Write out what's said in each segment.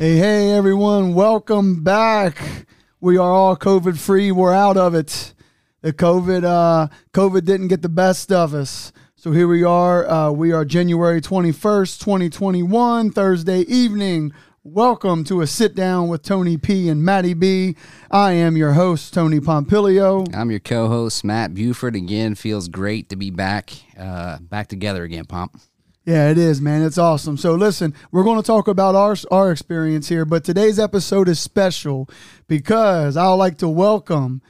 Hey, hey, everyone, welcome back. We are all COVID free. We're out of it. The COVID, uh, COVID didn't get the best of us. So here we are. Uh, we are January 21st, 2021, Thursday evening. Welcome to a sit down with Tony P and Matty B. I am your host, Tony Pompilio. I'm your co-host, Matt Buford. Again, feels great to be back, uh, back together again, Pomp. Yeah, it is, man. It's awesome. So listen, we're going to talk about our our experience here, but today's episode is special because I would like to welcome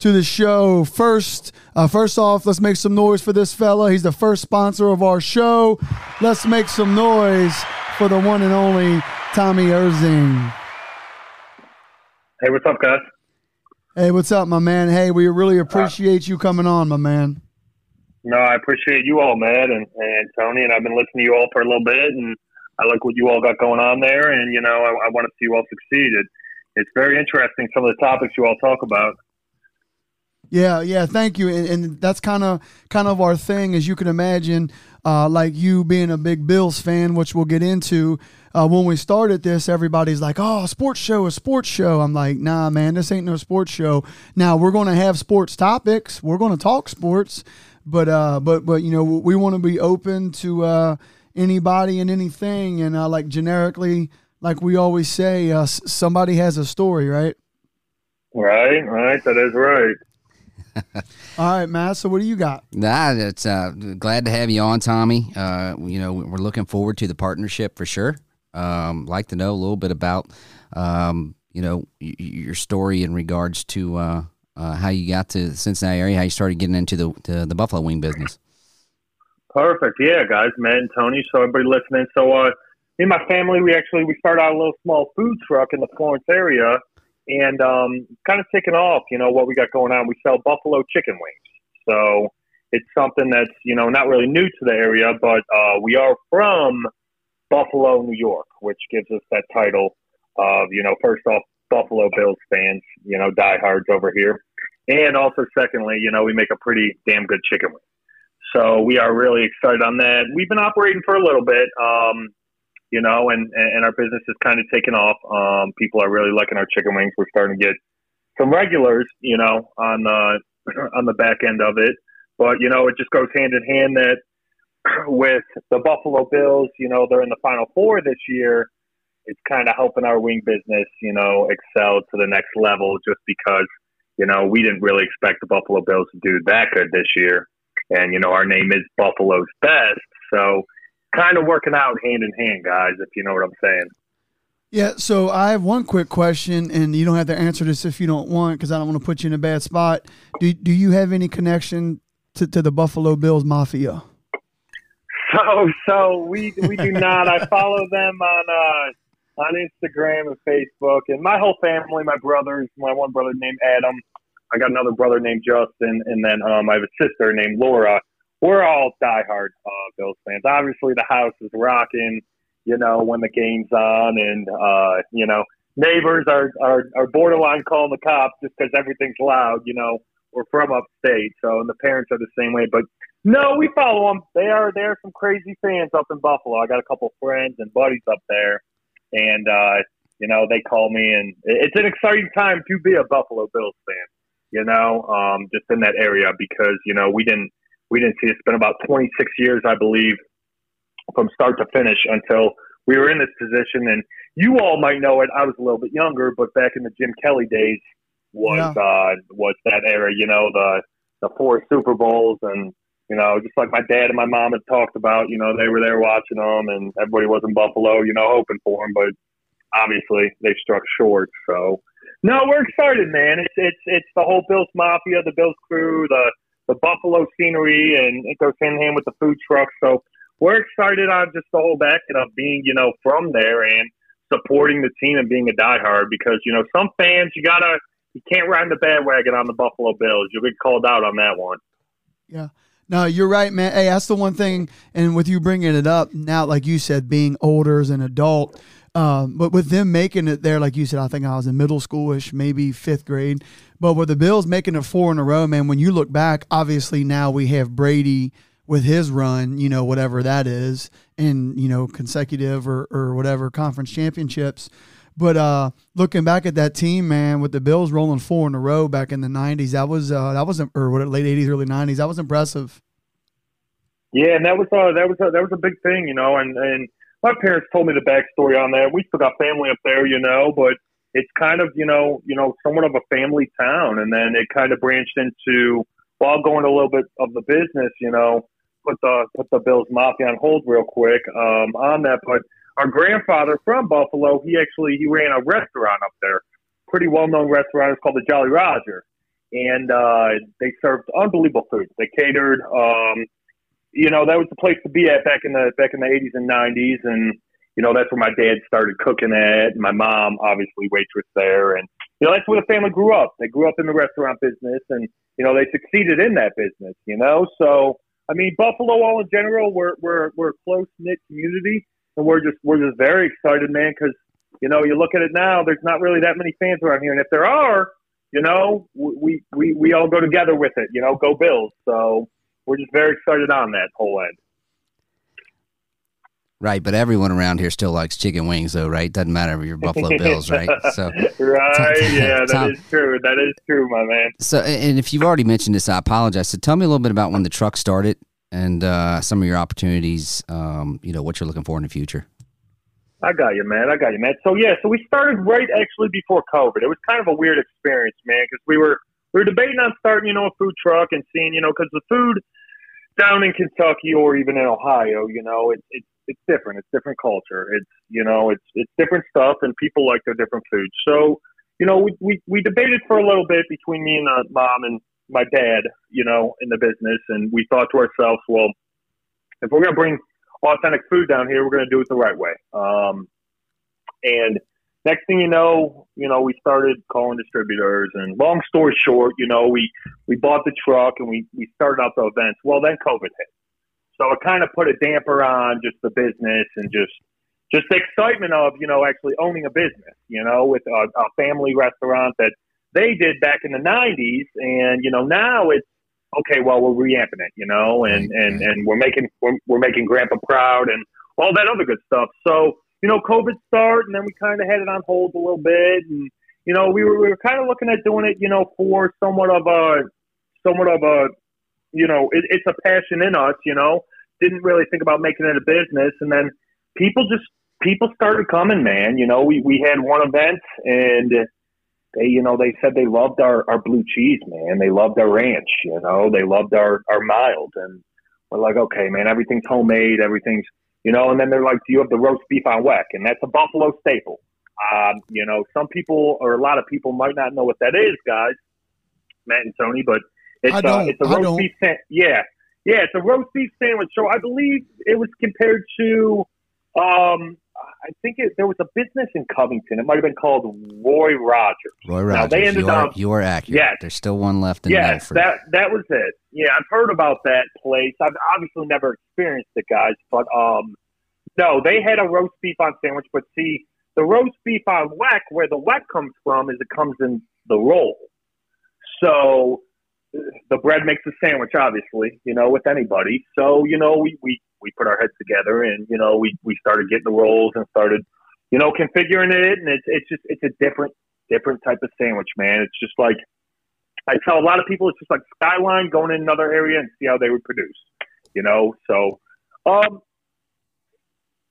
to the show first. Uh, first off, let's make some noise for this fella. He's the first sponsor of our show. Let's make some noise for the one and only Tommy Earsing. Hey, what's up, guys? Hey, what's up, my man? Hey, we really appreciate you coming on, my man. No, I appreciate you all, man, and, and Tony, and I've been listening to you all for a little bit, and I like what you all got going on there, and you know, I, I want to see you all succeed. It, it's very interesting some of the topics you all talk about. Yeah, yeah, thank you, and, and that's kind of kind of our thing, as you can imagine. Uh, like you being a big Bills fan, which we'll get into. Uh, when we started this, everybody's like, "Oh, sports show, a sports show." I'm like, "Nah, man, this ain't no sports show." Now we're going to have sports topics. We're going to talk sports, but uh, but but you know, we want to be open to uh, anybody and anything, and uh, like generically, like we always say, uh, somebody has a story, right? Right, right. That is right. All right, Matt. So what do you got? Nah, it's uh, glad to have you on, Tommy. Uh, you know, we're looking forward to the partnership for sure. Um, like to know a little bit about, um, you know, y- your story in regards to uh, uh, how you got to Cincinnati area, how you started getting into the the, the buffalo wing business. Perfect. Yeah, guys, Matt and Tony. So everybody listening. So uh, me and my family, we actually we started out a little small food truck in the Florence area, and um, kind of taking off. You know what we got going on. We sell buffalo chicken wings. So it's something that's you know not really new to the area, but uh, we are from Buffalo, New York, which gives us that title of you know first off Buffalo Bills fans, you know diehards over here, and also secondly, you know we make a pretty damn good chicken wing. So we are really excited on that. We've been operating for a little bit. Um, you know, and, and our business is kind of taken off. Um, people are really liking our chicken wings. We're starting to get some regulars, you know, on the on the back end of it. But you know, it just goes hand in hand that with the Buffalo Bills, you know, they're in the Final Four this year. It's kind of helping our wing business, you know, excel to the next level. Just because, you know, we didn't really expect the Buffalo Bills to do that good this year, and you know, our name is Buffalo's Best, so kind of working out hand in hand, guys, if you know what I'm saying. Yeah, so I have one quick question, and you don't have to answer this if you don't want, because I don't want to put you in a bad spot. Do Do you have any connection to, to the Buffalo Bills Mafia? So, so we we do not. I follow them on uh, on Instagram and Facebook, and my whole family, my brothers, my one brother named Adam, I got another brother named Justin, and then um, I have a sister named Laura we're all diehard uh, Bills fans. Obviously, the house is rocking, you know, when the game's on, and uh, you know, neighbors are, are are borderline calling the cops just because everything's loud. You know, we're from upstate, so and the parents are the same way. But no, we follow them. They are they are some crazy fans up in Buffalo. I got a couple friends and buddies up there, and uh, you know, they call me, and it's an exciting time to be a Buffalo Bills fan. You know, um, just in that area because you know we didn't we didn't see it. It's been about 26 years, I believe, from start to finish until we were in this position. And you all might know it. I was a little bit younger, but back in the Jim Kelly days was yeah. uh, was that era. You know, the the four Super Bowls and you know, just like my dad and my mom had talked about. You know, they were there watching them, and everybody was in Buffalo. You know, hoping for them, but obviously they struck short. So. No, we're excited, man. It's it's it's the whole Bills Mafia, the Bills crew, the the Buffalo scenery, and it goes hand in hand with the food truck. So we're excited on just the whole back of being, you know, from there and supporting the team and being a diehard because, you know, some fans, you got to, you can't ride the bandwagon on the Buffalo Bills. You'll get called out on that one. Yeah. No, you're right, man. Hey, that's the one thing. And with you bringing it up now, like you said, being older as an adult, um, but with them making it there, like you said, I think I was in middle schoolish, maybe fifth grade. But with the Bills making it four in a row, man, when you look back, obviously now we have Brady with his run, you know, whatever that is, and you know, consecutive or, or whatever conference championships. But uh, looking back at that team, man, with the Bills rolling four in a row back in the '90s, that was uh, that wasn't or what late '80s, early '90s. That was impressive. Yeah, and that was uh, that was a, that was a big thing, you know. And and my parents told me the backstory on that. We still got family up there, you know, but it's kind of you know you know somewhat of a family town, and then it kind of branched into while going a little bit of the business, you know, put the put the Bills Mafia on hold real quick um, on that, but our grandfather from Buffalo, he actually he ran a restaurant up there, pretty well known restaurant. It's called the Jolly Roger, and uh, they served unbelievable food. They catered. Um, you know, that was the place to be at back in the back in the eighties and nineties, and you know that's where my dad started cooking at. My mom, obviously, waitress there, and you know that's where the family grew up. They grew up in the restaurant business, and you know they succeeded in that business. You know, so I mean, Buffalo, all in general, we're we're we're a close knit community and we're just we're just very excited, man. Because you know, you look at it now, there's not really that many fans around here, and if there are, you know, we we we all go together with it. You know, go Bills. So we're just very excited on that whole end. Right, but everyone around here still likes chicken wings, though, right? Doesn't matter if you're Buffalo Bills, right? So, right, yeah, that Tom, is true. That is true, my man. So, and if you've already mentioned this, I apologize. So, tell me a little bit about when the truck started and uh, some of your opportunities. Um, you know what you're looking for in the future. I got you, man. I got you, man. So yeah, so we started right actually before COVID. It was kind of a weird experience, man, because we were we were debating on starting, you know, a food truck and seeing, you know, because the food down in Kentucky or even in Ohio, you know, it's it's it's different. It's different culture. It's you know, it's it's different stuff, and people like their different foods. So you know, we we, we debated for a little bit between me and uh, mom and my dad, you know, in the business, and we thought to ourselves, well, if we're going to bring authentic food down here, we're going to do it the right way. Um, and next thing you know, you know, we started calling distributors, and long story short, you know, we we bought the truck and we we started out the events. Well, then COVID hit, so it kind of put a damper on just the business and just just the excitement of you know actually owning a business, you know, with a, a family restaurant that they did back in the 90s. And, you know, now it's, okay, well, we're reamping it, you know, and, and, and we're making, we're, we're making grandpa proud and all that other good stuff. So, you know, COVID started and then we kind of had it on hold a little bit. And, you know, we were, we were kind of looking at doing it, you know, for somewhat of a, somewhat of a, you know, it, it's a passion in us, you know, didn't really think about making it a business. And then people just, people started coming, man. You know, we, we had one event and, they you know they said they loved our our blue cheese man. They loved our ranch you know. They loved our our mild. And we're like okay man everything's homemade everything's you know. And then they're like do you have the roast beef on weck and that's a buffalo staple. Um you know some people or a lot of people might not know what that is guys matt and tony but it's uh, it's a roast beef yeah. Yeah it's a roast beef sandwich. So i believe it was compared to um I think it, there was a business in Covington. It might have been called Roy Rogers. Roy Rogers. Now, they ended you're, up. You are accurate. Yes. There's still one left in yes, Milford. that that was it. Yeah, I've heard about that place. I've obviously never experienced it, guys. But um, no, they had a roast beef on sandwich. But see, the roast beef on weck, where the weck comes from, is it comes in the roll. So the bread makes a sandwich, obviously, you know, with anybody. So, you know, we, we, we put our heads together and, you know, we, we started getting the rolls and started, you know, configuring it. And it's, it's just, it's a different, different type of sandwich, man. It's just like, I tell a lot of people, it's just like Skyline going in another area and see how they would produce, you know? So, um,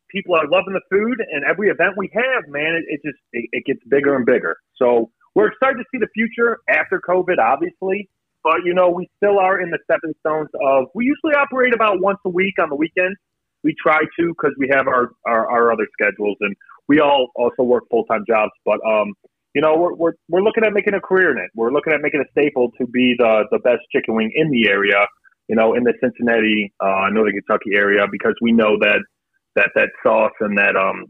people are loving the food and every event we have, man, it, it just, it, it gets bigger and bigger. So we're excited to see the future after COVID, obviously. But you know, we still are in the stepping stones of. We usually operate about once a week on the weekends. We try to because we have our, our, our other schedules, and we all also work full time jobs. But um, you know, we're, we're we're looking at making a career in it. We're looking at making a staple to be the the best chicken wing in the area. You know, in the Cincinnati, uh, Northern Kentucky area, because we know that that that sauce and that um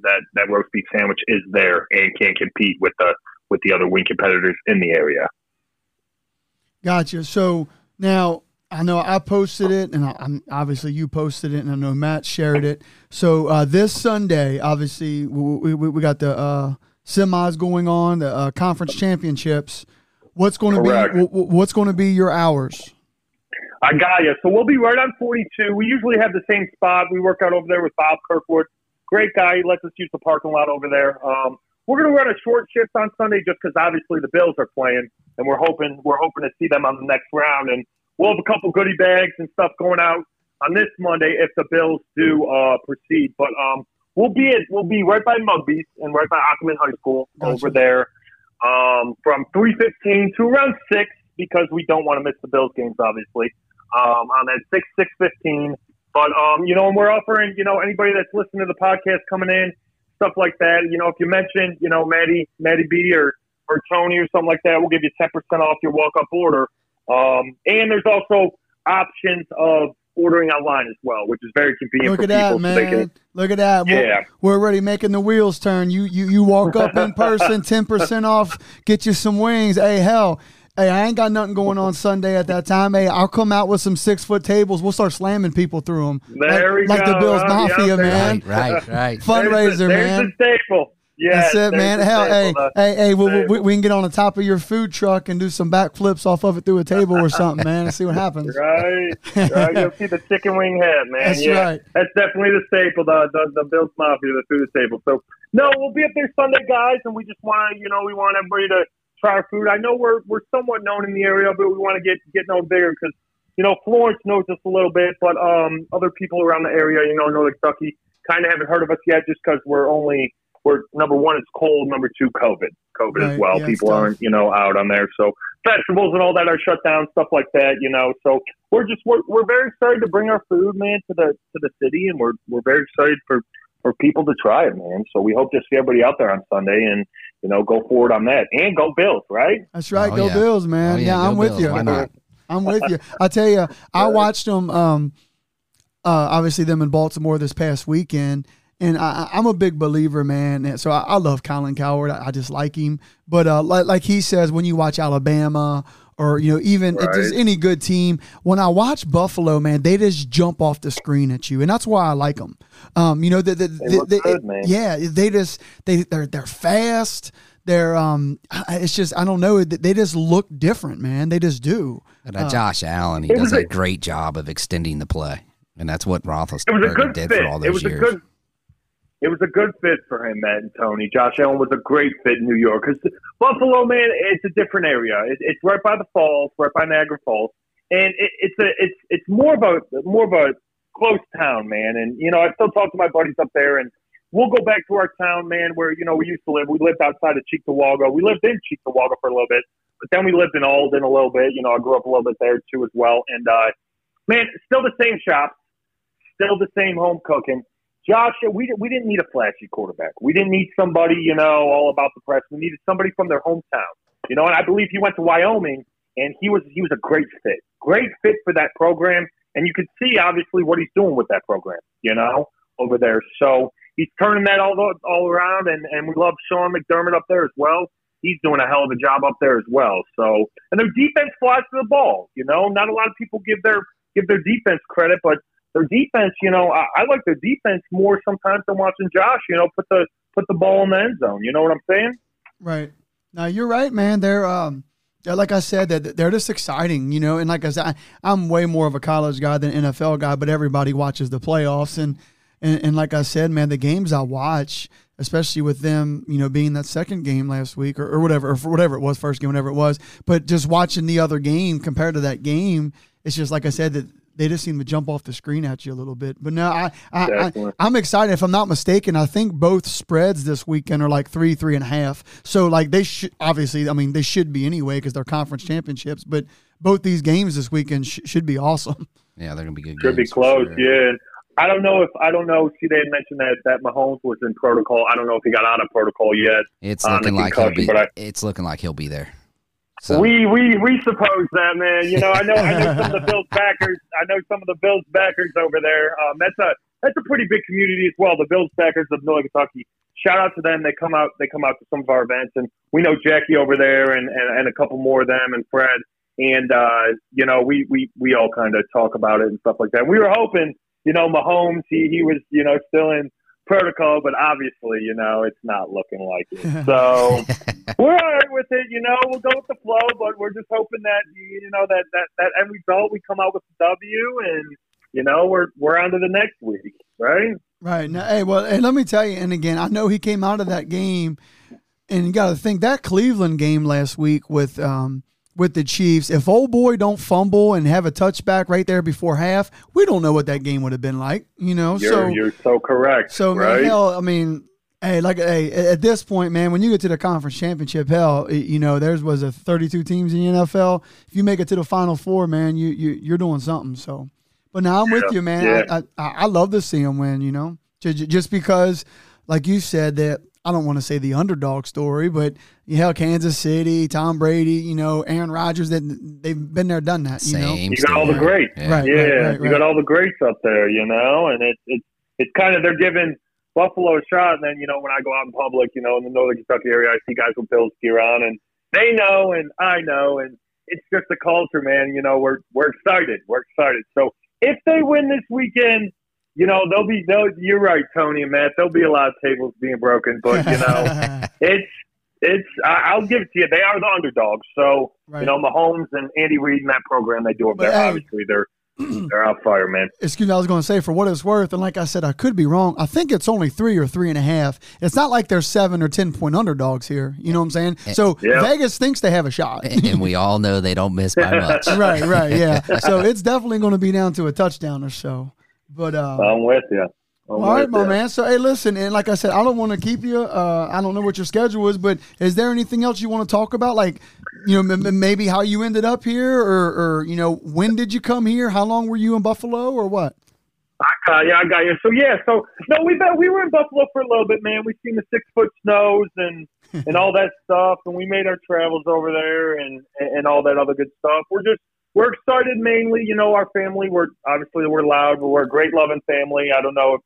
that that roast beef sandwich is there and can compete with the with the other wing competitors in the area. Gotcha. So now I know I posted it, and I, am obviously you posted it, and I know Matt shared it. So uh, this Sunday, obviously, we, we, we got the uh, semis going on, the uh, conference championships. What's going to be what's going to be your hours? I got you. So we'll be right on 42. We usually have the same spot. We work out over there with Bob Kirkwood. Great guy. He lets us use the parking lot over there. Um, we're going to run a short shift on Sunday just because obviously the Bills are playing, and we're hoping we're hoping to see them on the next round, and we'll have a couple goodie bags and stuff going out on this Monday if the Bills do uh, proceed. But um, we'll be at we'll be right by Mugbee's and right by Ackerman High School Gotcha. over there um, from three fifteen to around six because we don't want to miss the Bills games, obviously. Um, on that six six fifteen. But um, you know, and we're offering you know anybody that's listening to the podcast coming in stuff like that. You know, if you mention you know Maddie Maddie B or or Tony or something like that, we'll give you ten percent off your walk up order. Um, and there's also options of ordering online as well, which is very convenient Look for at people. that, man. can, Look at that. We're- Yeah. We're, already making the wheels turn. You you you walk up in person, ten percent off, get you some wings. Hey, hell. Hey, I ain't got nothing going on Sunday at that time. Hey, I'll come out with some six foot tables. We'll start slamming people through them. There we like, like the go. Bills Uh, Mafia, yeah, man. Right, right, right. Fundraiser, there's the, man. There's the staple. Yeah, That's it, man. Hell, hey, hey, hey, we, we, we can get on the top of your food truck and do some backflips off of it through a table or something, man, and see what happens. Right, right. You'll see the chicken wing head, man. That's yeah, right. That's definitely the staple, the, the the Bills Mafia, the food staple. So no, we'll be up there Sunday, guys, and we just want to, you know, we want everybody to try our food. I know we're we're somewhat known in the area, but we want to get get known bigger because you know Florence knows us a little bit, but um, other people around the area, you know, Northern Kentucky, kind of haven't heard of us yet, just because we're only we're number one, it's cold. Number two, COVID, COVID Right, as well. yeah, people aren't you know out on there, so festivals and all that are shut down, stuff like that, you know. So we're just we're, we're very excited to bring our food, man, to the to the city, and we're we're very excited for for people to try it, man. So we hope to see everybody out there on Sunday, and you know, go forward on that, and go Bills, right? That's right. Oh, go yeah. Bills, man. Oh, yeah, yeah, I'm go with Bills. you. Why not? I'm with you. I tell you, I watched them. Um, uh, obviously them in Baltimore this past weekend, and I, I- I'm a big believer, man. And so I, I love Colin Cowherd. I, I just like him. But uh, like, like he says, when you watch Alabama or you know even if there's any good team, when I watch Buffalo, man, they just jump off the screen at you, and that's why I like them. Um, you know, the, the, They look good, man. yeah, they just they they're they're fast. They're um, it's just I don't know. They just look different, man. They just do. And uh, Josh Allen, he does a a- great job of extending the play, and that's what It was a Roethlisberger did fit. for all It those was years. It was a good fit for him, Matt and Tony. Josh Allen was a great fit in New York because Buffalo, man, it's a different area. It, it's right by the falls, right by Niagara Falls, and it, it's a it's it's more of a more of a close town, man. And you know, I still talk to my buddies up there, and we'll go back to our town, man, where you know we used to live. We lived outside of Cheektowaga. We lived in Cheektowaga for a little bit, but then we lived in Alden a little bit. You know, I grew up a little bit there too as well. And uh, man, still the same shops, still the same home cooking. Josh, we we didn't need a flashy quarterback. We didn't need somebody, you know, all about the press. We needed somebody from their hometown, you know. And I believe he went to Wyoming, and he was he was a great fit, great fit for that program. And you can see obviously what he's doing with that program, you know, over there. So he's turning that all all around, and and we love Sean McDermott up there as well. He's doing a hell of a job up there as well. So and their defense flies to the ball. You know, not a lot of people give their give their defense credit, but their defense, you know, I, I like their defense more sometimes than watching Josh. You know, put the put the ball in the end zone. You know what I'm saying? Right. Now you're right, man. They're um, they're, like I said, that they're just exciting, you know. And like I said, I, I'm way more of a college guy than NFL guy, but everybody watches the playoffs, and, and and like I said, man, the games I watch, especially with them, you know, being that second game last week or, or whatever, or whatever it was, first game, whatever it was, but just watching the other game compared to that game, it's just like I said that. They just seem to jump off the screen at you a little bit, but no, I, I, I I'm excited. If I'm not mistaken, I think both spreads this weekend are like three, three and a half. So like they should obviously, I mean, they should be anyway because they're conference championships. But both these games this weekend sh- should be awesome. Yeah, they're gonna be good. Should be games for close. sure. Yeah. And I don't know if I don't know. See, they had mentioned that that Mahomes was in protocol. I don't know if he got out of protocol yet. It's on looking um, the like he'll be. but I- it's looking like he'll be there. So We we we suppose that man. You know, I know I know some of the Bills backers. I know some of the Bills backers over there. Um, that's a that's a pretty big community as well. The Bills backers of Northern Kentucky. Shout out to them. They come out. They come out to some of our events, and we know Jackie over there, and and, and a couple more of them, and Fred. And uh, you know, we we we all kind of talk about it and stuff like that. We were hoping, you know, Mahomes. He he was you know still in protocol, but obviously, you know, it's not looking like it. So we're all right with it. You know, we'll go with the flow, but we're just hoping that you know that that that end result we come out with a W, and you know we're we're on to the next week, right? Right now, hey, well, hey, let me tell you. And again, I know he came out of that game and you got to think that Cleveland game last week with um, with the Chiefs. If old boy don't fumble and have a touchback right there before half, we don't know what that game would have been like. You know, You're, so you're so correct. so right? man, hell, I mean, hey, like hey, at this point, man, when you get to the conference championship, hell, you know, there's was a 32 teams in the NFL. If you make it to the final four, man, you you you're doing something. So, but now I'm with you, man. yeah. I, I I love to see them win. You know, Ju- ju- just because, like you said, that I don't want to say the underdog story, but you hell, Kansas City, Tom Brady, you know, Aaron Rodgers, that they've been there, done that. You know, Same. You got all the greats. Yeah. Right. yeah, right, you right. got all the greats up there, you know, and it's it's it's kind of they're giving Buffalo a shot, and then you know when I go out in public, you know, in the Northern Kentucky area, I see guys with Bills gear on, and they know, and I know, and it's just the culture, man. You know, we're we're excited, we're excited. So if they win this weekend, you know, they'll be. They'll, you're right, Tony and Matt. There'll be a lot of tables being broken, but you know, it's it's. I, I'll give it to you. They are the underdogs, so. right. You know, Mahomes and Andy Reid and that program they do up But, there. hey, Obviously, they're they're out fire, man. excuse me, I was going to say for what it's worth, and like I said, I could be wrong. I think it's only three or three and a half. It's not like they're seven or ten point underdogs here. You know what I'm saying? So Yeah. Vegas thinks they have a shot. and we all know they don't miss by much. right, right, yeah. So it's definitely going to be down to a touchdown or so. But uh, I'm with you. I'm all right, with my ya. man. So hey, listen, and like I said, I don't want to keep you. Uh, I don't know what your schedule is, but is there anything else you want to talk about? Like, you know, m- m- maybe how you ended up here, or, or you know, when did you come here? How long were you in Buffalo, or what? I got you. I got you. So yeah. So no, we been, we were in Buffalo for a little bit, man. We seen the six foot snows and and all that stuff, and we made our travels over there and and all that other good stuff. We're just we're excited mainly. You know, our family. We're obviously we're loud, but we're a great loving family. I don't know if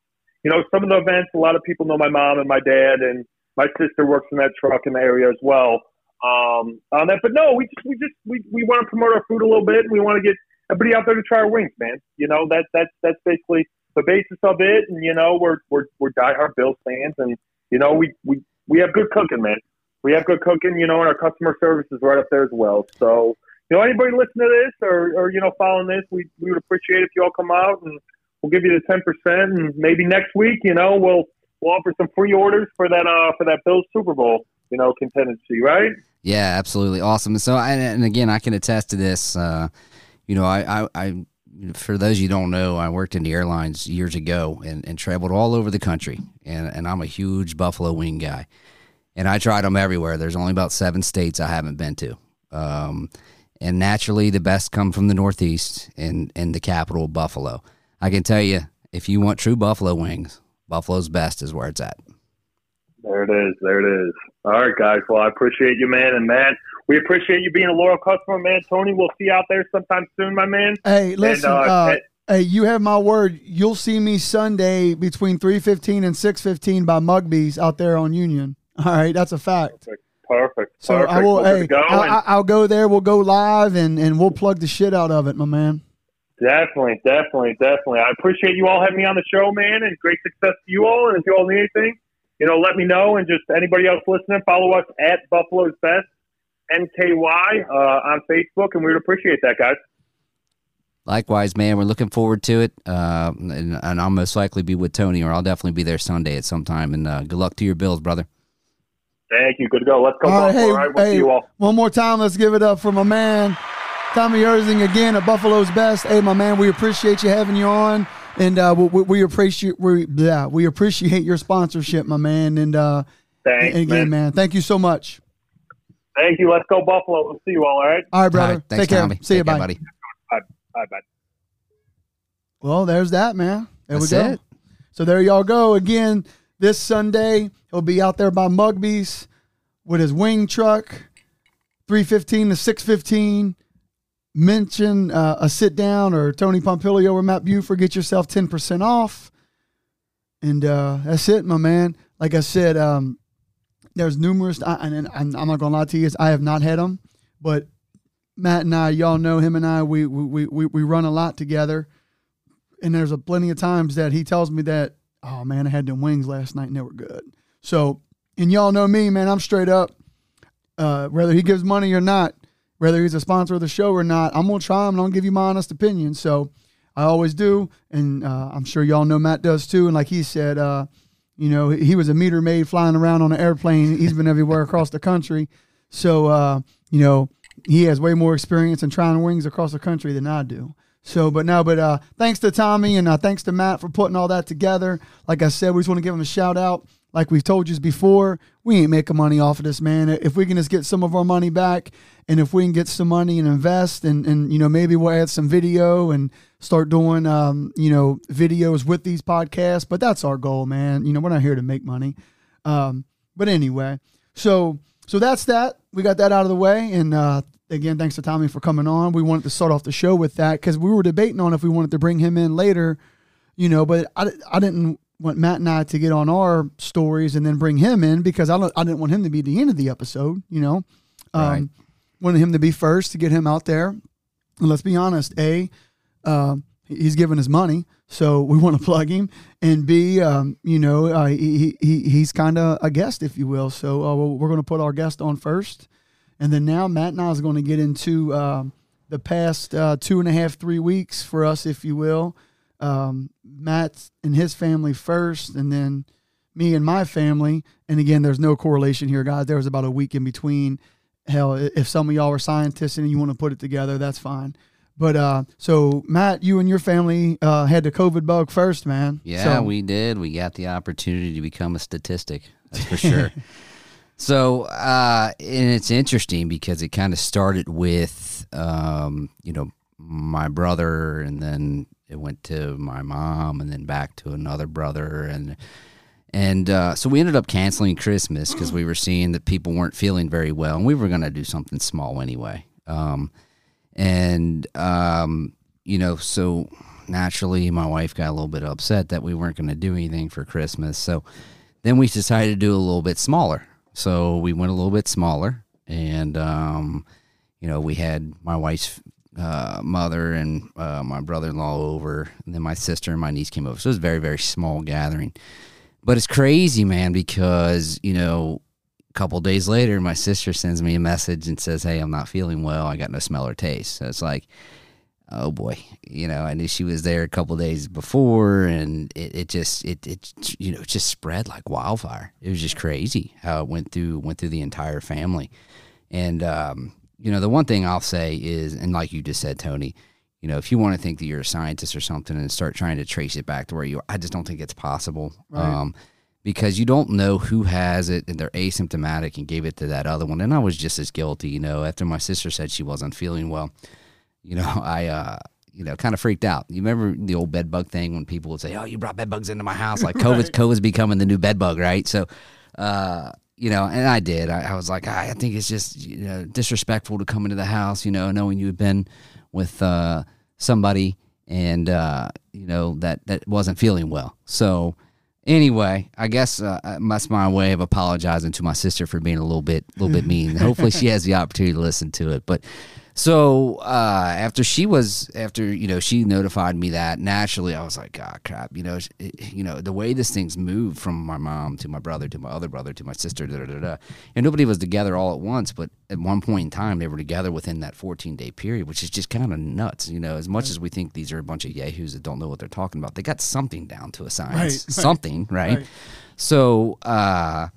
you know some of the events. A lot of people know my mom and my dad, and my sister works in that truck in the area as well. Um, on that, but no, we just we just we, we want to promote our food a little bit, and we want to get everybody out there to try our wings, man. You know that that's that's basically the basis of it, and you know we're we're we're diehard Bills fans, and you know we we we have good cooking, man. We have good cooking, you know, and our customer service is right up there as well. So you know anybody listening to this or or you know following this, we we would appreciate if you all come out and we'll give you the ten percent, and maybe next week, you know, we'll we'll offer some free orders for that uh for that Bills Super Bowl, you know, contingency, right? Yeah, absolutely awesome. So, and, and again, I can attest to this. Uh, you know, I, I, I, for those you don't know, I worked in the airlines years ago and, and traveled all over the country, and and I'm a huge buffalo wing guy, and I tried them everywhere. There's only about seven states I haven't been to. Um, and naturally, the best come from the Northeast and and the capital, Buffalo. I can tell you, if you want true buffalo wings, Buffalo's best is where it's at. There it is. There it is. All right, guys. Well, I appreciate you, man. And, man, we appreciate you being a loyal customer, man. Tony, we'll see you out there sometime soon, my man. Hey, listen. uh, uh, hey- hey, you have my word. You'll see me Sunday between three fifteen and six fifteen by Mugbee's out there on Union. All right, that's a fact. Perfect. So Perfect. I will. We'll Hey, go I, and I, I'll go there. We'll go live and and we'll plug the shit out of it, my man. definitely, definitely, definitely. I appreciate you all having me on the show, man, and great success to you all. And if you all need anything, you know, let me know. And just anybody else listening, follow us at Buffalo's Best NKY uh, on Facebook, and we'd appreciate that, guys. Likewise, man, we're looking forward to it, uh, and, and I'll most likely be with Tony, or I'll definitely be there Sunday at some time. And uh, good luck to your Bills, brother. Thank you. Good to go. Let's go, All right, hey, all right, we'll hey, you all. one more time. Let's give it up for my man, Tommy Earsing again at Buffalo's Best. Hey, my man, we appreciate you having you on, and uh, we, we- we appreciate we yeah we appreciate your sponsorship, my man. And uh, Thanks, and again, man. man, thank you so much. Thank you. Let's go, Buffalo. We'll see you all. All right. All right, brother. All right, thanks, Take care. Tommy. See you, care, bye. buddy. Bye, bye. Well, there's that, man. There That's we go. it. So there y'all go. Again, this Sunday, he'll be out there by Mugbee's with his wing truck, 315 to 615. Mention uh, a sit down or Tony Pompilio or Matt Buford. Get yourself 10% off. And uh, that's it, my man. Like I said, um, there's numerous, I, and, I'm not going to lie to you, I have not had them, but Matt and I, y'all know him and I, we, we, we, we run a lot together and there's a plenty of times that he tells me that, oh man, I had them wings last night and they were good. So, and y'all know me, man, I'm straight up. Uh, whether he gives money or not, whether he's a sponsor of the show or not, I'm gonna try him and I'll give you my honest opinion. So, I always do, and uh, I'm sure y'all know Matt does too. And like he said, uh, You know, he was a meter maid flying around on an airplane. He's been everywhere across the country. So, uh, you know, he has way more experience in trying wings across the country than I do. So, but no, but uh, thanks to Tommy and uh, thanks to Matt for putting all that together. Like I said, we just want to give him a shout out. Like we've told you before, we ain't making money off of this, man. If we can just get some of our money back, and if we can get some money and invest, and and you know maybe we'll add some video and start doing um, you know videos with these podcasts. But that's our goal, man. You know we're not here to make money. Um, but anyway, so so that's that. We got that out of the way, and uh, again, thanks to Tommy for coming on. We wanted to start off the show with that because we were debating on if we wanted to bring him in later, you know, but I, I didn't want Matt and I to get on our stories and then bring him in because I, don't, I didn't want him to be the end of the episode, you know. Um, Right. Wanted him to be first to get him out there. And let's be honest, A, uh, he's giving his money, so we want to plug him. And B, um, you know, uh, he, he, he's kind of a guest, if you will. So uh, we're going to put our guest on first. And then now Matt and I is going to get into um, the past uh, two and a half, three weeks for us, if you will. Um, Matt and his family first, and then me and my family. And again, there's no correlation here, guys. There was about a week in between. Hell, if some of y'all are scientists and you want to put it together, that's fine. But uh, so Matt, you and your family uh, had the COVID bug first, man. Yeah, So- we did. We got the opportunity to become a statistic. That's for sure. so, uh, and it's interesting because it kind of started with, um, you know, my brother, and then it went to my mom, and then back to another brother, and and uh, so we ended up canceling Christmas because we were seeing that people weren't feeling very well, and we were going to do something small anyway. Um, and um, you know, so naturally, my wife got a little bit upset that we weren't going to do anything for Christmas. So then we decided to do a little bit smaller. So we went a little bit smaller, and um, you know, we had my wife's uh, mother and uh, my brother-in-law over, and then my sister and my niece came over. So it was a very, very small gathering. But it's crazy, man, because you know, a couple days later, my sister sends me a message and says, "Hey, I'm not feeling well. I got no smell or taste." So it's like, oh boy, you know, I knew she was there a couple days before, and it, it just it it you know it just spread like wildfire. It was just crazy how it went through went through the entire family, and um, you know the one thing I'll say is, and like you just said, Tony. You know, if you want to think that you're a scientist or something and start trying to trace it back to where you are, I just don't think it's possible. Right. Um, because you don't know who has it and they're asymptomatic and gave it to that other one. And I was just as guilty, you know, after my sister said she wasn't feeling well, you know, I, uh, you know, kind of freaked out. You remember the old bed bug thing when people would say, "Oh, you brought bed bugs into my house." Like COVID's COVID's becoming the new bed bug, right? So, uh, you know, and I did. I, I was like, I, I think it's just you know disrespectful to come into the house, you know, knowing you had been with uh, somebody and uh, you know that that wasn't feeling well. So anyway, I guess uh, that's my way of apologizing to my sister for being a little bit, little bit mean. Hopefully, she has the opportunity to listen to it. But so uh, after she was, after you know, she notified me that naturally, I was like, God, crap, you know, it, you know, the way this thing's moved from my mom to my brother to my other brother to my sister, da, da, da, da. and nobody was together all at once, but at one point in time, they were together within that 14 day period, which is just kind of nuts. You know, as much as we think these are a bunch of yahoos that don't know what they're talking about, they got something down to a science, Right, right. something, right? Right. So, uh,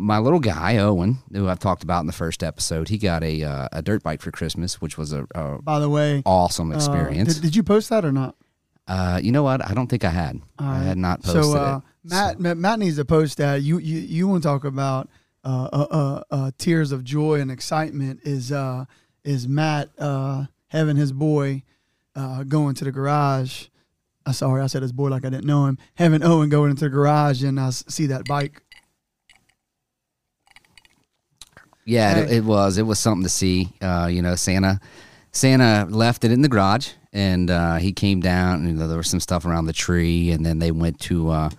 my little guy Owen, who I've talked about in the first episode, he got a uh, a dirt bike for Christmas, which was a, a By the way, awesome uh, experience. did, did you post that or not? Uh, you know what? I don't think I had. I had not posted So uh, it. Matt, Matt, Matt needs to post that. You you, you want to talk about uh, uh, uh, uh, tears of joy and excitement? Is uh, is Matt uh, having his boy uh, going to the garage? Uh, sorry, I said his boy like I didn't know him. Having Owen going into the garage and uh, s- see that bike. Yeah, it, it was. It was something to see. Uh, you know, Santa Santa left it in the garage, and uh, he came down, and you know, there was some stuff around the tree, and then they went to. Uh,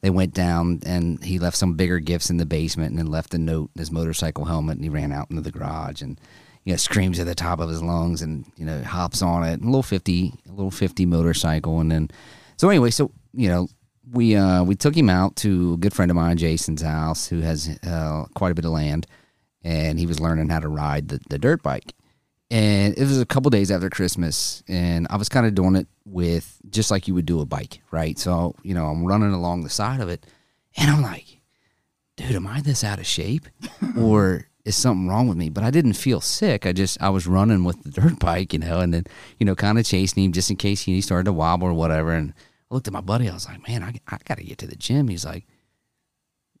they went down, and he left some bigger gifts in the basement, and then left a note, in his motorcycle helmet, and he ran out into the garage, and you know, screams at the top of his lungs, and you know, hops on it, a little fifty, a little fifty motorcycle, and then, so anyway, so you know, we uh, we took him out to a good friend of mine, Jason's house, who has uh, quite a bit of land and he was learning how to ride the, the dirt bike. And it was a couple days after Christmas, and I was kind of doing it with just like you would do a bike, right? So, you know, I'm running along the side of it, And I'm like, dude, am I this out of shape? or is something wrong with me? But I didn't feel sick. I just, I was running with the dirt bike, you know, and then, you know, kind of chasing him just in case he started to wobble or whatever. And I looked at my buddy. I was like, man, I, I got to get to the gym. He's like,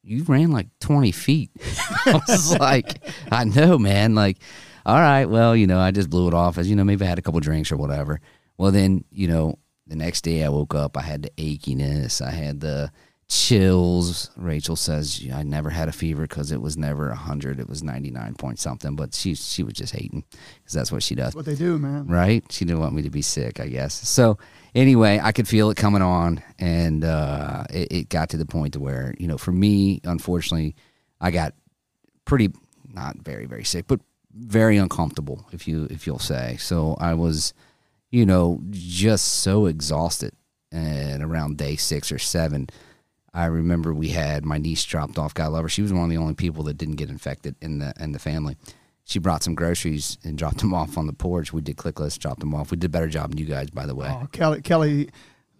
you ran like 20 feet. I was like, I know, man. Like, all right, well, you know, I just blew it off as, you know, maybe I had a couple drinks or whatever. Well, then, you know, the next day I woke up, I had the achiness, I had the chills. Rachel says I never had a fever because it was never 100, it was 99 point something, but she she was just hating because that's what she does. That's what they do, man. Right? She didn't want me to be sick, I guess. So, anyway, I could feel it coming on, and uh, it, it got to the point to where, you know, for me, unfortunately, I got pretty, not very, very sick, but very uncomfortable, if you if you'll say. So I was you know, just so exhausted. And around day six or seven, I remember we had my niece dropped off. God love her. She was one of the only people that didn't get infected in the in the family. She brought some groceries and dropped them off on the porch. We did ClickList, dropped them off. We did a better job than you guys, by the way. Oh, Kelly, Kelly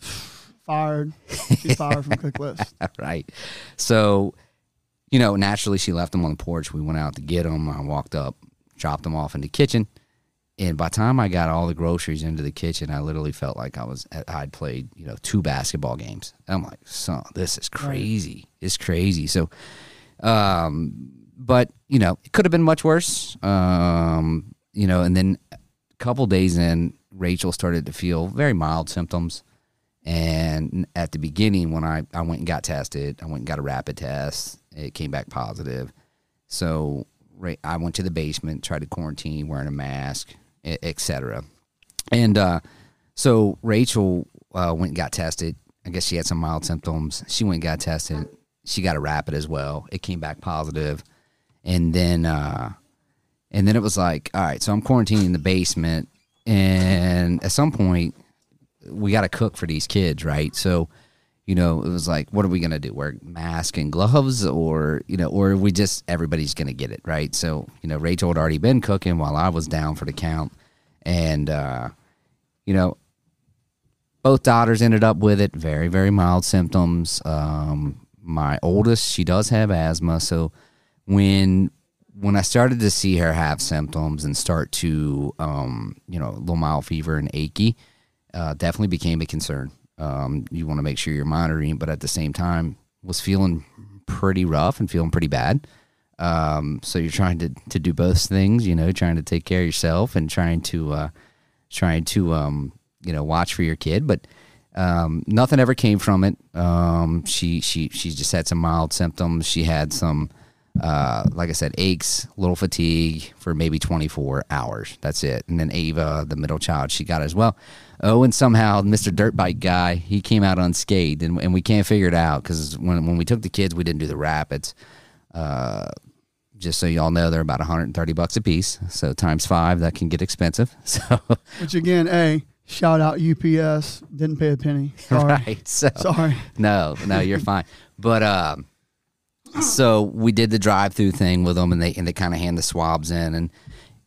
fired. She's fired from ClickList. right. So, you know, naturally, she left them on the porch. We went out to get them. I walked up, dropped them off in the kitchen and by the time I got all the groceries into the kitchen, I literally felt like I was I'd played you know two basketball games. And I'm like, so this is crazy. Right. It's crazy. So, um, but you know, it could have been much worse. Um, you know, and then a couple days in, Rachel started to feel very mild symptoms. And at the beginning, when I, I went and got tested, I went and got a rapid test. It came back positive. So I went to the basement, tried to quarantine, wearing a mask etc. And uh, so Rachel uh, went and got tested. I guess she had some mild symptoms. She went and got tested. She got a rapid as well. It came back positive, and then uh, and then it was like, all right, so I'm quarantining in the basement, and at some point we got to cook for these kids, right? So you know, it was like, what are we gonna do? Wear mask and gloves, or you know, or we just everybody's gonna get it, right? So you know, Rachel had already been cooking while I was down for the count, and uh, you know, both daughters ended up with it. Very, very mild symptoms. Um, my oldest, she does have asthma, so when when I started to see her have symptoms and start to, um, you know, little mild fever and achy, uh, definitely became a concern. Um, you want to make sure you're monitoring, but at the same time, was feeling pretty rough and feeling pretty bad. Um, so you're trying to, to do both things, you know, trying to take care of yourself and trying to uh, trying to um, you know watch for your kid. But um, nothing ever came from it. Um, she she she just had some mild symptoms. She had some uh, like I said, aches, little fatigue for maybe 24 hours. That's it. And then Ava, the middle child, she got as well. Oh, and somehow Mr. Dirt Bike guy, he came out unscathed, and, and we can't figure it out because when when we took the kids, we didn't do the rapids. Uh, just so y'all know, they're about 130 bucks a piece. So times five, that can get expensive. So, which again, a shout out UPS, didn't pay a penny. Sorry. right. So, Sorry. No, no, you're fine. But um, so we did the drive through thing with them, and they and they kind of hand the swabs in, and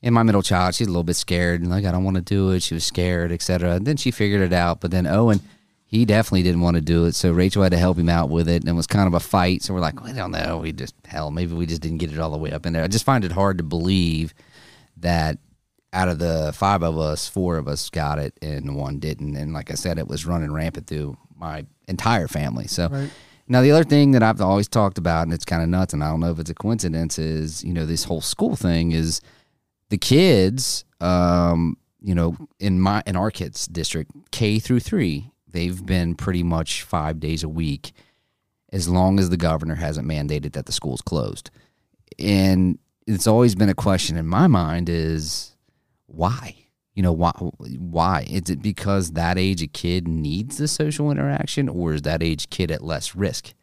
and my middle child, she's a little bit scared, and like I don't want to do it. She was scared, etc. And then she figured it out. But then Owen, he definitely didn't want to do it, so Rachel had to help him out with it, and it was kind of a fight. So we're like, we don't know. We just hell, maybe we just didn't get it all the way up in there. I just find it hard to believe that out of the five of us, four of us got it, and one didn't. And like I said, it was running rampant through my entire family. So. Right now, the other thing that I've always talked about, and it's kind of nuts, and I don't know if it's a coincidence, is you know this whole school thing is the kids, um, you know, in my in our kids' district, K through three, they've been pretty much five days a week, as long as the governor hasn't mandated that the school's closed, and it's always been a question in my mind is why you know why why? Is it because that age a kid needs the social interaction or is that age kid at less risk?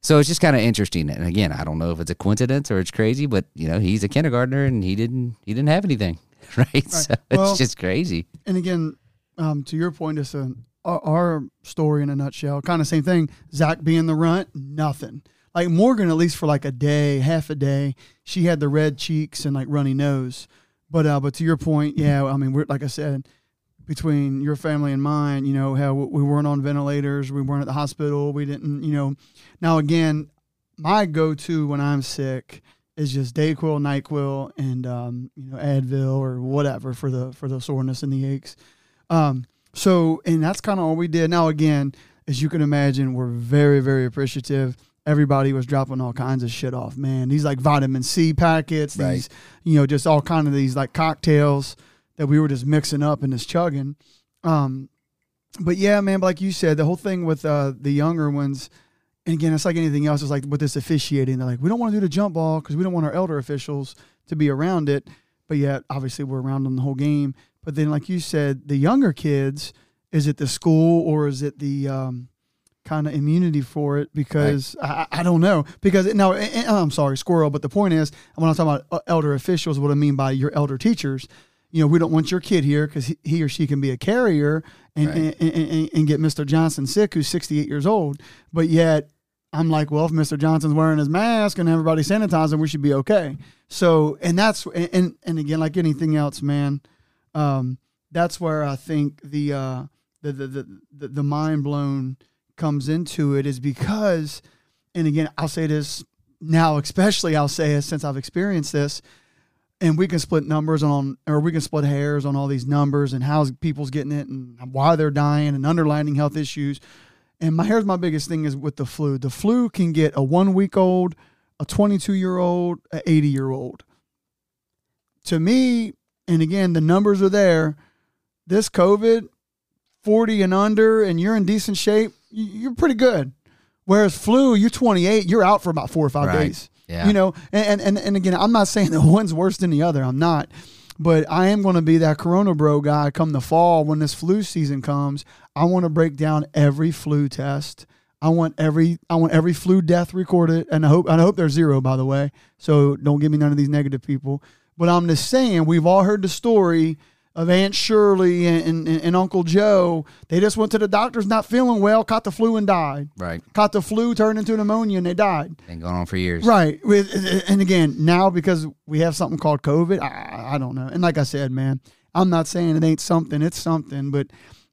So it's just kind of interesting and again i don't know if it's a coincidence or it's crazy but you know he's a kindergartner and he didn't he didn't have anything right, right. so well, it's just crazy. and again um, to your point it's a our, our story in a nutshell kind of same thing zach being the runt nothing. Like morgan at least for like a day half a day she had the red cheeks and like runny nose but uh, but to your point, yeah, I mean, we're like I said, between your family and mine, you know, how we weren't on ventilators, we weren't at the hospital, we didn't, you know. Now again, my go-to when I'm sick is just Dayquil, Nyquil, and um, you know Advil or whatever for the for the soreness and the aches. Um, so, and that's kind of all we did. Now, again, as you can imagine, we're very very appreciative. Everybody was dropping all kinds of shit off, man. These like vitamin C packets, Right. these you know just all kind of these like cocktails that we were just mixing up and just chugging. Um, but yeah, man, like you said, the whole thing with uh, the younger ones, and again, it's like anything else. It's like with this officiating, they're like, we don't want to do the jump ball because we don't want our elder officials to be around it. But yet, obviously, we're around them the whole game. But then, like you said, the younger kids, is it the school or is it the um, kind of immunity for it? Because I, I don't know. Because no, eh, eh, I'm sorry, squirrel. But the point is, when I'm talking about uh, elder officials, what I mean by your elder teachers, you know, we don't want your kid here because he, he or she can be a carrier and, Right. and, and, and, get Mr. Johnson sick, who's 68 years old. But yet, I'm like, well, if Mr. Johnson's wearing his mask and everybody's sanitizing, we should be okay. So, and that's and and, and again, like anything else, man, um, that's where I think the uh, the, the the the the mind blown comes into it is because, and again, I'll say this now, especially I'll say it since I've experienced this, and we can split numbers on, or we can split hairs on all these numbers and how people's getting it and why they're dying and underlining health issues. And my here's my biggest thing is with the flu. The flu can get a one week old, a 22 year old, a 80 year old. To me, and again, the numbers are there. This COVID, 40 and under, and you're in decent shape, you're pretty good. Whereas flu, you're 28, you're out for about four or five Right. days. Yeah. You know, and, and and again, I'm not saying that one's worse than the other. I'm not. But I am going to be that Corona bro guy come the fall when this flu season comes. I want to break down every flu test. I want every I want every flu death recorded, and I hope I hope there's zero by the way. So don't give me none of these negative people. But I'm just saying we've all heard the story of Aunt Shirley and, and, and Uncle Joe. They just went to the doctors not feeling well, caught the flu and died. Right. Caught the flu, turned into pneumonia, and they died. Been going on for years. Right. And again, now because we have something called COVID, I, I don't know. And like I said, man, I'm not saying it ain't something. It's something, but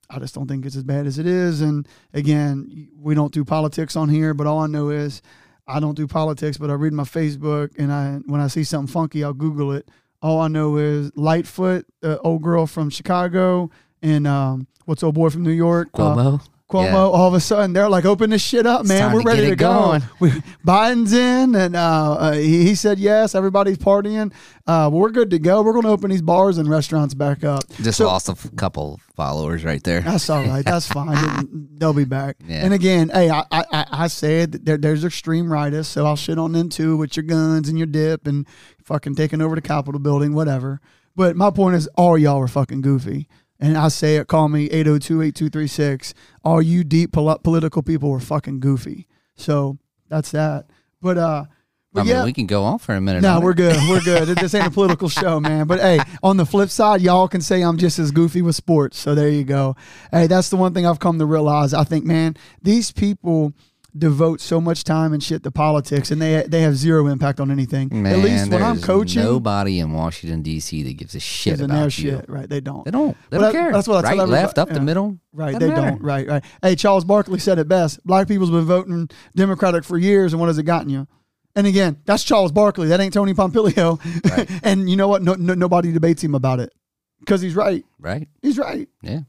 I just don't think it's as bad as it is. And again, we don't do politics on here, but all I know is I don't do politics, but I read my Facebook and I when I see something funky, I'll Google it. All I know is Lightfoot, the old girl from Chicago, and um, what's old boy from New York? Uh, Cuomo. Yeah. all of a sudden they're like, open this shit up, man. We're to ready to go. We, Biden's in, and uh, uh, he, he said yes. Everybody's partying. Uh, we're good to go. We're going to open these bars and restaurants back up. Just So- lost a couple followers right there. That's all right. That's fine. They'll be back. Yeah. And again, hey, I I, I- said that there, there's extreme rightists, so I'll shit on them too with your guns and your dip and fucking taking over the Capitol building, whatever. But my point is, all y'all were fucking goofy. And I say it, call me 802-8236. All you deep pol- political people were fucking goofy. So that's that. But uh but I mean, yeah, we can go on for a minute. no, we're it. good. We're good. this ain't a political show, man. But hey, on the flip side, y'all can say I'm just as goofy with sports. So there you go. Hey, that's the one thing I've come to realize. I think, man, these people devote so much time and shit to politics, and they they have zero impact on anything. Man, At least when I'm coaching, nobody in Washington D.C. that gives a shit about you. shit. Right? They don't. They don't. They But don't that- care. that's what I tell right, everybody- left, up yeah. the middle. Right, Doesn't they matter. don't. Right, right. Hey, Charles Barkley said it best. Black people's been voting Democratic for years, and what has it gotten you? And again, that's Charles Barkley. That ain't Tony Pompilio. Right. and you know what? No, no, nobody debates him about it because he's right. Right? He's right. Yeah.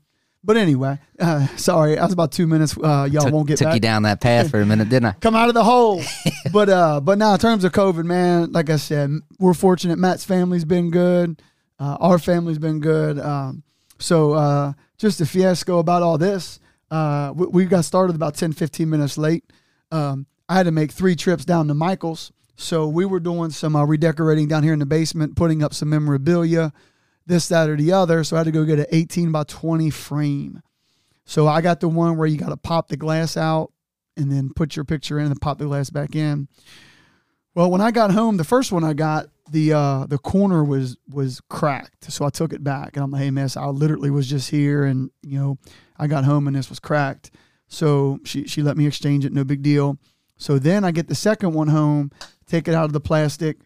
But anyway, uh, sorry, I was about two minutes. Uh, y'all took won't get took back. you down that path for a minute, didn't I? Come out of the hole. but uh, but now in terms of COVID, man, like I said, we're fortunate. Matt's family's been good. Uh, our family's been good. Um, so uh, just a fiasco about all this. Uh, we, we got started about 10, 15 minutes late. Um, I had to make three trips down to Michael's. So we were doing some uh, redecorating down here in the basement, putting up some memorabilia, this, that, or the other. So I had to go get an 18 by 20 frame. So I got the one where you got to pop the glass out and then put your picture in and pop the glass back in. Well, when I got home, the first one I got, the uh, the corner was was cracked. So I took it back and I'm like, hey miss, I literally was just here and you know, I got home and this was cracked. So she she let me exchange it, no big deal. So then I get the second one home, take it out of the plastic,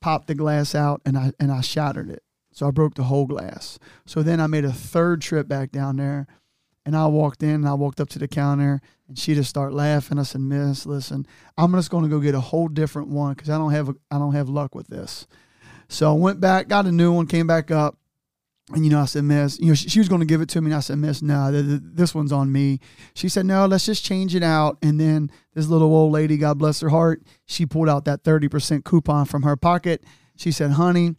pop the glass out, and I and I shattered it. So I broke the whole glass. So then I made a third trip back down there and I walked in and I walked up to the counter and she just started laughing. I said, Miss, listen, I'm just going to go get a whole different one because I don't have I don't have luck with this. So I went back, got a new one, came back up, and you know I said, Miss, you know she, she was going to give it to me, and I said, Miss, no, th- th- this one's on me. She said, No, let's just change it out. And then this little old lady, God bless her heart, she pulled out that thirty percent coupon from her pocket. She said, Honey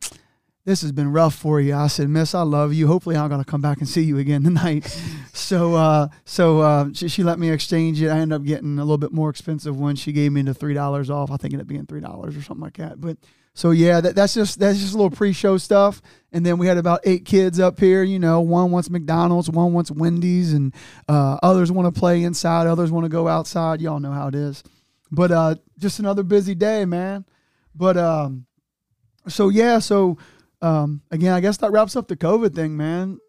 this has been rough for you. I said, Miss, I love you. Hopefully, I'm gonna come back and see you again tonight. so, uh, so uh, she, she, let me exchange it. I ended up getting a little bit more expensive one. She gave me the three dollars off. I think it ended up being three dollars or something like that. But so yeah, that, that's just that's just a little pre-show stuff. And then we had about eight kids up here. You know, one wants McDonald's, one wants Wendy's, and uh, others want to play inside. Others want to go outside. Y'all know how it is. But uh, just another busy day, man. But um, so yeah, so um, again, I guess that wraps up the COVID thing, man.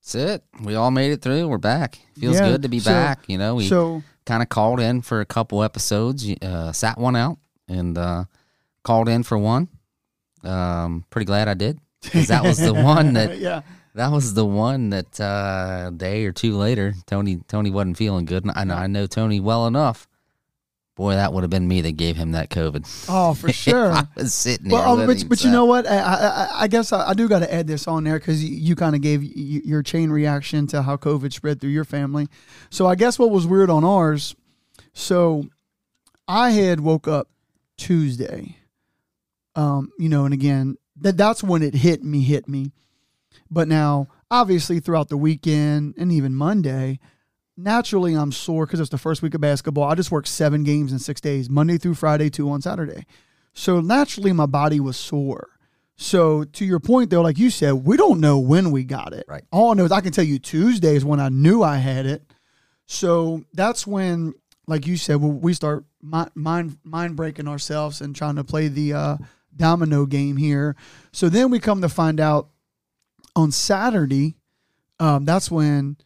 That's it. We all made it through. We're back. Feels yeah, good to be so, back. You know, we so, kind of called in for a couple episodes, uh, sat one out, and uh, called in for one. Um, pretty glad I did because that was the one that yeah. That was the one that uh, day or two later, Tony Tony wasn't feeling good, and I, know I know Tony well enough Boy, that would have been me that gave him that COVID. Oh, for sure. I was sitting well, there. Oh, but, but you know what? I, I, I guess I, I do got to add this on there because you, you kind of gave your chain reaction to how COVID spread through your family. So I guess what was weird on ours. So I had woke up Tuesday. Um, you know, and again, that that's when it hit me, hit me. But now, obviously, throughout the weekend and even Monday, naturally I'm sore because it's the first week of basketball. I just worked seven games in six days, Monday through Friday, two on Saturday. So naturally my body was sore. So to your point though, like you said, we don't know when we got it. Right. All I know is I can tell you Tuesday is when I knew I had it. So that's when, like you said, we start mind mind breaking ourselves and trying to play the uh, domino game here. So then we come to find out on Saturday, um, that's when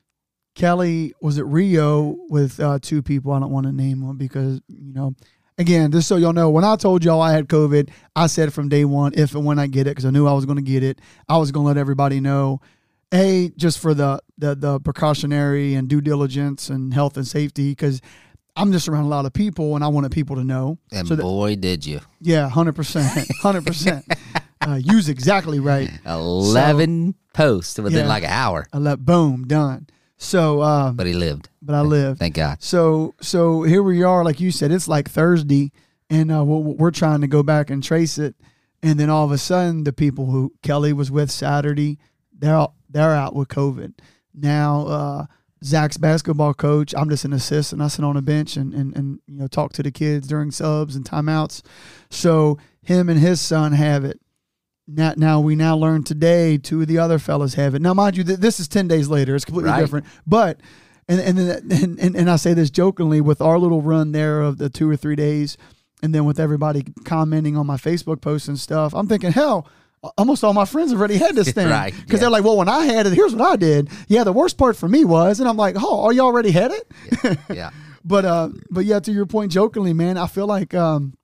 Kelly was at Rio with uh, two people. I don't want to name them because you know. Again, just so y'all know, when I told y'all I had COVID, I said from day one, if and when I get it, because I knew I was going to get it, I was going to let everybody know. A, just for the, the the precautionary and due diligence and health and safety, because I'm just around a lot of people and I wanted people to know. And so that, boy, did you. Yeah, 100%. 100%. uh, use exactly right. 11 so, posts within yeah, like an hour. I let boom, done. So, um, but he lived. But I lived. Thank God. So, so here we are. Like you said, it's like Thursday, and uh, we're, we're trying to go back and trace it. And then all of a sudden, the people who Kelly was with Saturday, they're all, they're out with COVID. Now, uh, Zach's basketball coach, I'm just an assistant. I sit on a bench and, and, and you know talk to the kids during subs and timeouts. So him and his son have it now, now we now learn today two of the other fellas have it. Now, mind you, th- this is ten days later. It's completely right. different. But and and, and and and I say this jokingly with our little run there of the two or three days, and then with everybody commenting on my Facebook posts and stuff. I'm thinking, hell, almost all my friends have already had this thing. right. Because yeah. they're like, well, when I had it, here's what I did. Yeah, the worst part for me was, and I'm like, oh, are you already had it? Yeah. yeah. but uh, but yeah, to your point, jokingly, man, I feel like um,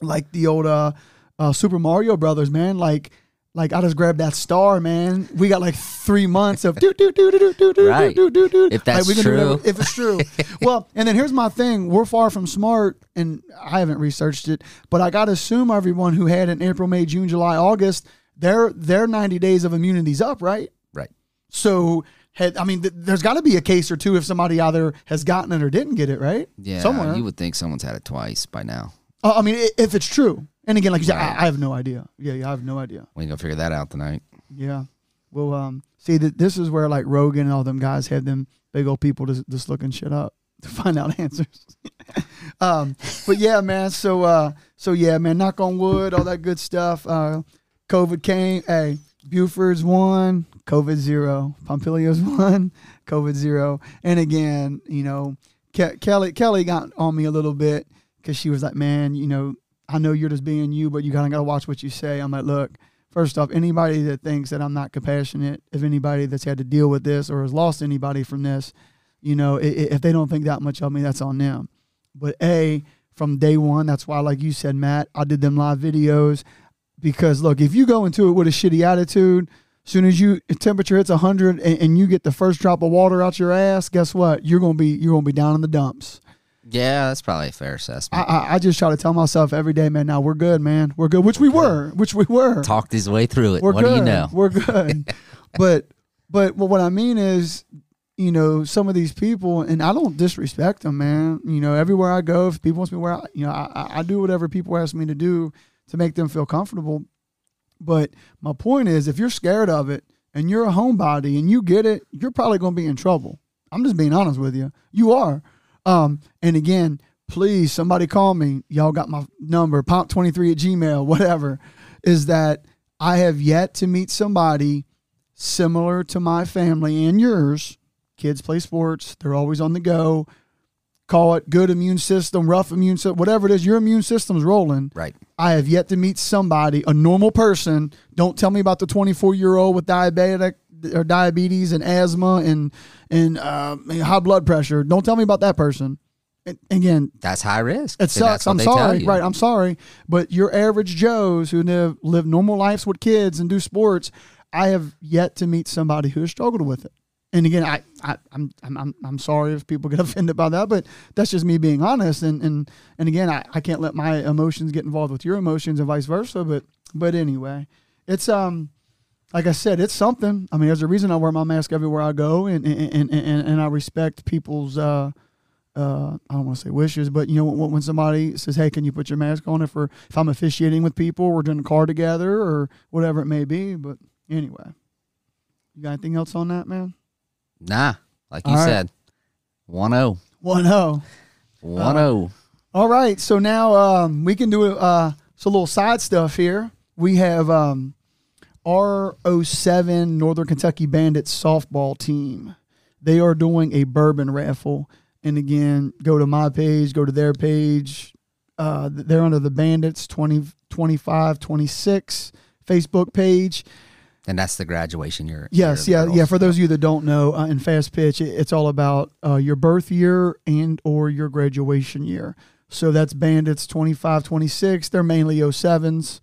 like the old uh uh, Super Mario Brothers, man. Like, like I just grabbed that star, man. We got like three months of do do do do do do right. do do do. If that's like, true, if it's true. well, and then here's my thing: we're far from smart, and I haven't researched it, but I got to assume everyone who had in April, May, June, July, August, their their 90 days of immunity's up, right? Right. So had I mean, th- there's got to be a case or two if somebody either has gotten it or didn't get it, right? Yeah, somewhere you would think someone's had it twice by now. Uh, I mean, if it's true. And again, like you said, I, I have no idea. Yeah, yeah, I have no idea. We can go figure that out tonight. Yeah. Well, um, see that this is where like Rogan and all them guys had them big old people just, just looking shit up to find out answers. um, but yeah, man. So uh, so yeah, man. Knock on wood, all that good stuff. Uh, COVID came. Hey, Buford's one, COVID zero. Pompilio's one, COVID zero. And again, you know, Ke- Kelly Kelly got on me a little bit because she was like, man, you know, I know you're just being you, but you kind of got to watch what you say. I'm like, look, first off, anybody that thinks that I'm not compassionate, if anybody that's had to deal with this or has lost anybody from this, you know, if they don't think that much of me, that's on them. But A, from day one, that's why, like you said, Matt, I did them live videos because look, if you go into it with a shitty attitude, soon as you temperature hits 100 and, and you get the first drop of water out your ass, guess what? You're gonna be you're gonna be down in the dumps. Yeah, that's probably a fair assessment. I, I, I just try to tell myself every day, man. Now we're good, man. We're good, which we were, which we were. Talked his way through it. We're what good. do you know? We're good. but but what I mean is, you know, some of these people, and I don't disrespect them, man. You know, everywhere I go, if people ask me where, I, you know, I- I do whatever people ask me to do to make them feel comfortable. But my point is, if you're scared of it and you're a homebody and you get it, you're probably going to be in trouble. I'm just being honest with you. You are. Um, and again, please, somebody call me. Y'all got my number, pomp23 at gmail, whatever. Is that I have yet to meet somebody similar to my family and yours. Kids play sports, they're always on the go. Call it good immune system, rough immune system, whatever it is, your immune system's rolling. Right. I have yet to meet somebody, a normal person. Don't tell me about the 24 year old with diabetic or diabetes and asthma and and uh, high blood pressure. Don't tell me about that person. And again, That's high risk. it sucks. I'm sorry. Right. I'm sorry. But your average Joes who live, live normal lives with kids and do sports, I have yet to meet somebody who has struggled with it. And again, I, I I'm, I'm I'm I'm sorry if people get offended by that, but that's just me being honest. And and and again, I, I can't let my emotions get involved with your emotions and vice versa. But but anyway, it's um like I said, it's something. I mean, there's a reason I wear my mask everywhere I go, and and and, and, and I respect people's uh uh, I don't want to say wishes, but you know, when, when somebody says, "Hey, can you put your mask on?" If we're, if I'm officiating with people, we're doing a car together or whatever it may be. But anyway, you got anything else on that, man? Nah, like you All said, 1 0. One zero. 1 0. All right, so now um, we can do uh, some little side stuff here. We have um, R07 Northern Kentucky Bandits softball team. They are doing a bourbon raffle. And again, go to my page, go to their page. Uh, they're under the Bandits 20, 25, 26 Facebook page. And that's the graduation year. Yes, yeah, yeah. For those of you that don't know, uh, in fast pitch, it, it's all about uh, your birth year and or your graduation year. So that's Bandits 25, 26. They're mainly 07s,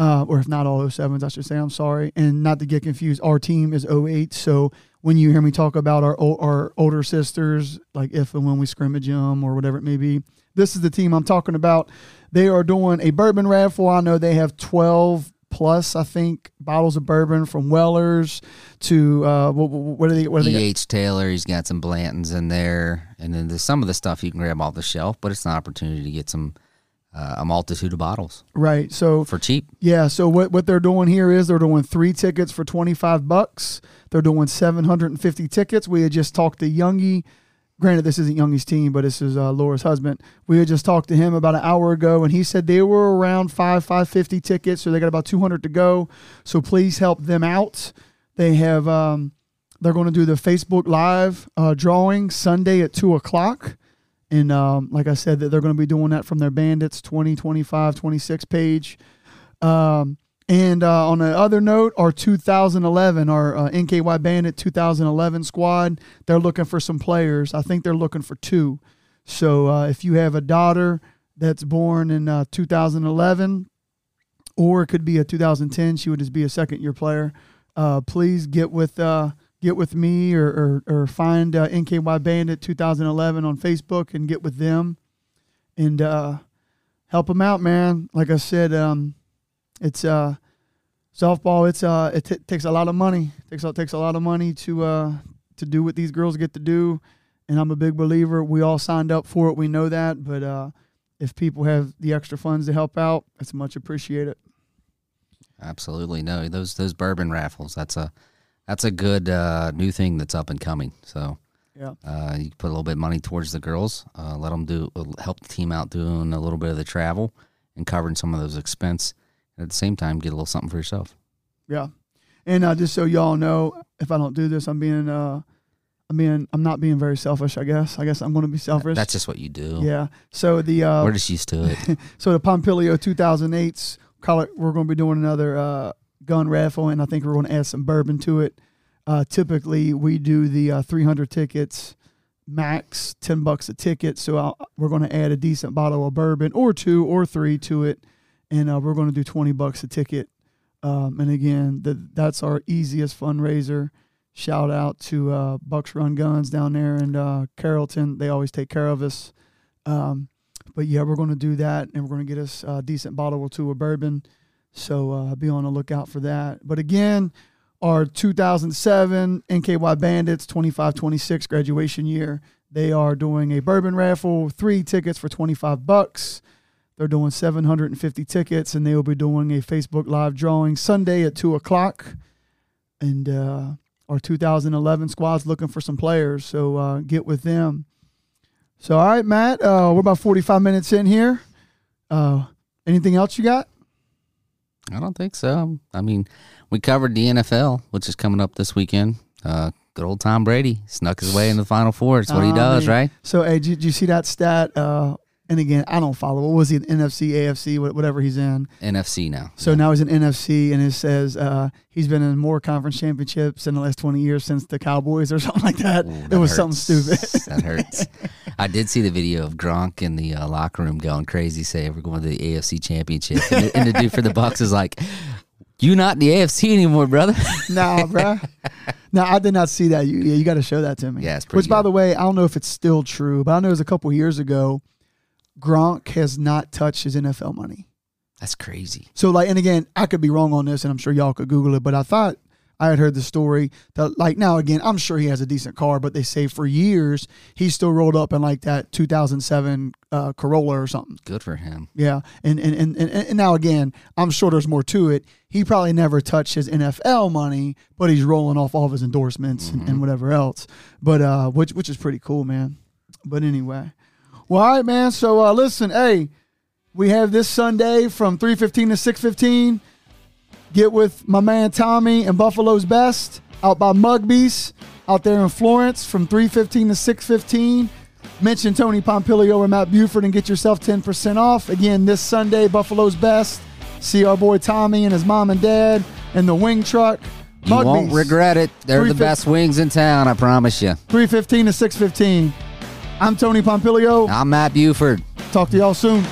uh, or if not all 07s, I should say. I'm sorry, and not to get confused. Our team is 08. So when you hear me talk about our our older sisters, like if and when we scrimmage them or whatever it may be, this is the team I'm talking about. They are doing a bourbon raffle. I know they have 12 plus, I think, bottles of bourbon from Wellers to uh, what, what are they? What are they? E.H. Taylor, he's got some Blantons in there. And then there's some of the stuff you can grab off the shelf, but it's an opportunity to get some, uh, a multitude of bottles Right. So for cheap. Yeah, so what, what they're doing here is they're doing three tickets for 25 bucks. They're doing 750 tickets. We had just talked to Youngie. Granted, this isn't Youngie's team, but this is uh, Laura's husband. We had just talked to him about an hour ago, and he said they were around five, 550 tickets, so they got about 200 to go. So please help them out. They have, um, they're going to do the Facebook Live uh, drawing Sunday at 2 o'clock. And um, like I said, that they're going to be doing that from their Bandits 20, 25, 26 page. Um, and uh, on the other note, our 2011, our uh, NKY Bandit 2011 squad, they're looking for some players. I think they're looking for two. So uh, if you have a daughter that's born in uh, 2011, or it could be a 2010, she would just be a second year player. Uh, please get with uh, get with me or or, or find uh, NKY Bandit 2011 on Facebook and get with them and uh, help them out, man. Like I said, um, it's uh, softball. It's uh, it t- takes a lot of money. takes a- takes a lot of money to uh, to do what these girls get to do. And I'm a big believer. We all signed up for it. We know that. But uh, if people have the extra funds to help out, it's much appreciated. Absolutely. No, those, those bourbon raffles, that's a, that's a good, uh, new thing that's up and coming. So, Yeah. uh, you can put a little bit of money towards the girls, uh, let them do, help the team out doing a little bit of the travel and covering some of those expense. And at the same time, get a little something for yourself. Yeah. And uh, just so y'all know, if I don't do this, I'm being uh, I'm being I'm not being very selfish. I guess. I guess I'm going to be selfish. That's just what you do. yeah. So the uh, We're just used to it. so the Pompilio 2008s, we're going to be doing another uh, gun raffle, and I think we're going to add some bourbon to it. Uh, typically, we do the uh, 300 tickets, max 10 bucks a ticket. So I'll, we're going to add a decent bottle of bourbon or two or three to it, and uh, we're going to do 20 bucks a ticket Um, and again, the, that's our easiest fundraiser. Shout out to uh, Bucks Run Guns down there in uh, Carrollton. They always take care of us. Um, but yeah, we're going to do that, and we're going to get us a decent bottle or two of bourbon. So uh, be on the lookout for that. But again, our 2007 NKY Bandits 25-26 graduation year, they are doing a bourbon raffle, three tickets for 25 bucks. They're doing 750 tickets, and they will be doing a Facebook Live drawing Sunday at 2 o'clock. And uh, our 2011 squad's looking for some players, so uh, get with them. So, all right, Matt, uh, we're about 45 minutes in here. Uh, anything else you got? I don't think so. I mean, we covered the NFL, which is coming up this weekend. Uh, good old Tom Brady snuck his way into the Final Four. It's what he does, mean, right? So, hey, did, did you see that stat? Uh, and again, I don't follow. What was he? NFC, AFC, whatever he's in. NFC now. So now he's in NFC, and it says uh, he's been in more conference championships in the last 20 years since the Cowboys or something like that. Ooh, it that was something stupid. that hurts. I did see the video of Gronk in the uh, locker room going crazy, saying we're going to the AFC Championship, and the, and the dude for the Bucs is like, "You not in the AFC anymore, brother." nah, bro. No, I did not see that. You, yeah, you got to show that to me. Yeah, it's pretty Which, by the way, I don't know if it's still true, but I know it was a couple years ago. Gronk has not touched his NFL money. That's crazy. So like, and again, I could be wrong on this, and I'm sure y'all could Google it, but I thought I had heard the story that like now again, I'm sure he has a decent car, but they say for years he still rolled up in like that 2007 uh, Corolla or something. Good for him. Yeah, and and, and and and now again, I'm sure there's more to it. He probably never touched his NFL money, but he's rolling off all of his endorsements and, and whatever else. But uh, which which is pretty cool, man. But anyway, well, all right, man. So uh, listen, hey, we have this Sunday from 3:15 to 6:15. Get with my man Tommy and Buffalo's Best out by Mugbee's out there in Florence from 3:15 to 6:15. Mention Tony Pompilio or Matt Buford and get yourself 10% off. Again, this Sunday, Buffalo's Best. See our boy Tommy and his mom and dad and the wing truck. You won't regret it. They're the best wings in town, I promise you. 3:15 to 6:15. I'm Tony Pompilio. I'm Matt Buford. Talk to y'all soon.